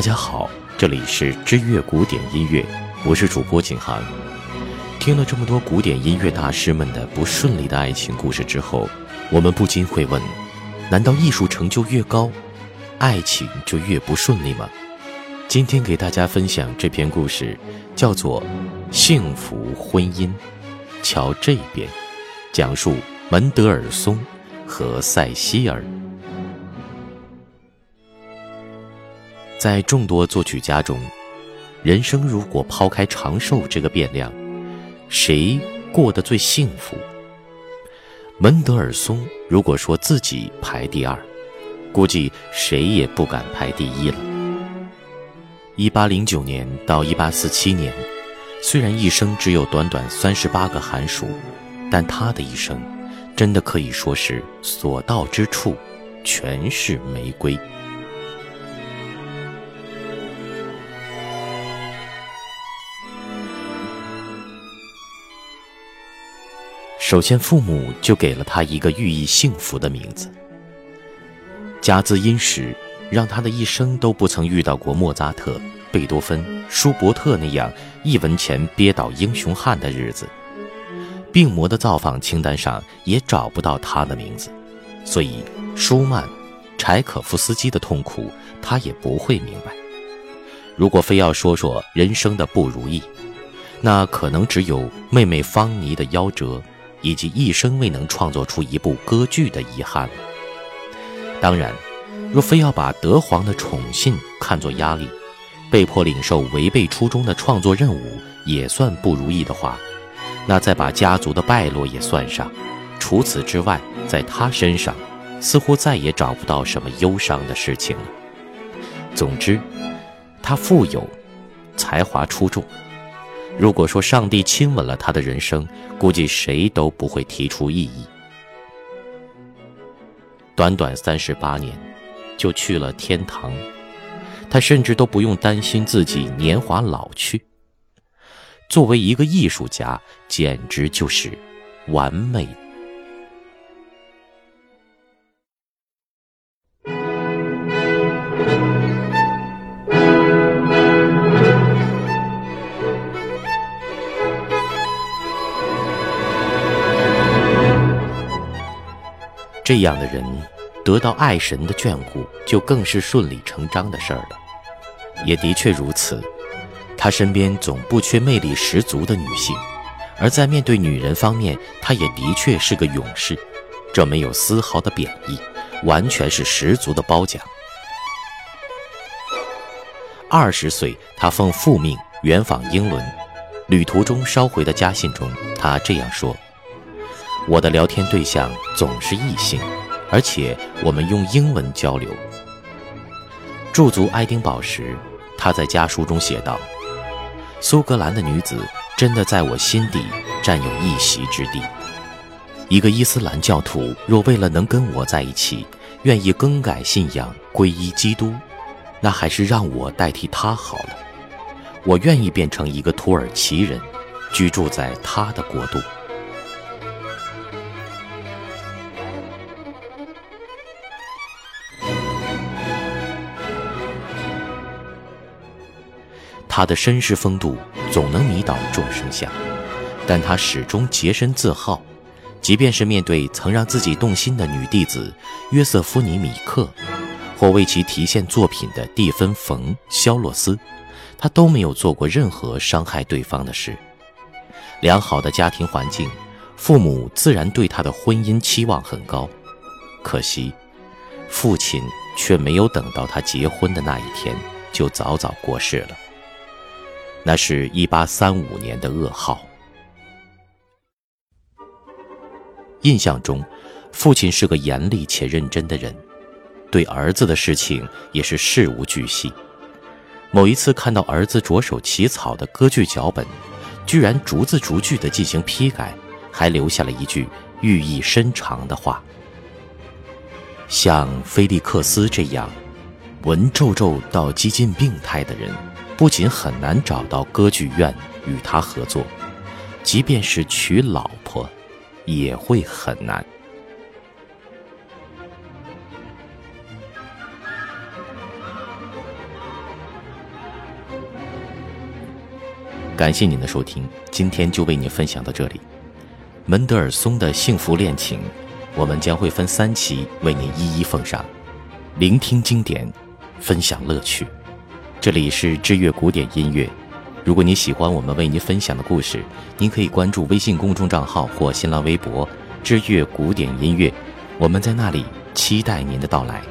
大家好，这里是知乐古典音乐，我是主播景航。听了这么多古典音乐大师们的不顺利的爱情故事之后，我们不禁会问：难道艺术成就越高，爱情就越不顺利吗？今天给大家分享这篇故事，叫做《幸福婚姻》。瞧这边，讲述门德尔松和塞西尔。在众多作曲家中，人生如果抛开长寿这个变量，谁过得最幸福？门德尔松如果说自己排第二，估计谁也不敢排第一了。一八零九年到一八四七年，虽然一生只有短短三十八个寒暑，但他的一生，真的可以说是所到之处，全是玫瑰。首先，父母就给了他一个寓意幸福的名字。家资殷实，让他的一生都不曾遇到过莫扎特、贝多芬、舒伯特那样一文钱憋倒英雄汉的日子。病魔的造访清单上也找不到他的名字，所以舒曼、柴可夫斯基的痛苦他也不会明白。如果非要说说人生的不如意，那可能只有妹妹方妮的夭折。以及一生未能创作出一部歌剧的遗憾。当然，若非要把德皇的宠信看作压力，被迫领受违背初衷的创作任务也算不如意的话，那再把家族的败落也算上，除此之外，在他身上似乎再也找不到什么忧伤的事情了。总之，他富有，才华出众。如果说上帝亲吻了他的人生，估计谁都不会提出异议。短短三十八年，就去了天堂，他甚至都不用担心自己年华老去。作为一个艺术家，简直就是完美。这样的人，得到爱神的眷顾，就更是顺理成章的事儿了。也的确如此，他身边总不缺魅力十足的女性，而在面对女人方面，他也的确是个勇士。这没有丝毫的贬义，完全是十足的褒奖。二十岁，他奉父命远访英伦，旅途中捎回的家信中，他这样说。我的聊天对象总是异性，而且我们用英文交流。驻足爱丁堡时，他在家书中写道：“苏格兰的女子真的在我心底占有一席之地。一个伊斯兰教徒若为了能跟我在一起，愿意更改信仰皈依基督，那还是让我代替他好了。我愿意变成一个土耳其人，居住在他的国度。”他的绅士风度总能迷倒众生相，但他始终洁身自好，即便是面对曾让自己动心的女弟子约瑟夫尼米克，或为其提献作品的蒂芬冯肖洛斯，他都没有做过任何伤害对方的事。良好的家庭环境，父母自然对他的婚姻期望很高，可惜，父亲却没有等到他结婚的那一天，就早早过世了。那是一八三五年的噩耗。印象中，父亲是个严厉且认真的人，对儿子的事情也是事无巨细。某一次看到儿子着手起草的歌剧脚本，居然逐字逐句地进行批改，还留下了一句寓意深长的话：“像菲利克斯这样文绉绉到几近病态的人。”不仅很难找到歌剧院与他合作即便是娶老婆也会很难。感谢您的收听今天就为您分享到这里。门德尔松的幸福恋情我们将会分三期为您一一奉上聆听经典分享乐趣。这里是知乐古典音乐。如果你喜欢我们为您分享的故事，您可以关注微信公众账号或新浪微博“知乐古典音乐”，我们在那里期待您的到来。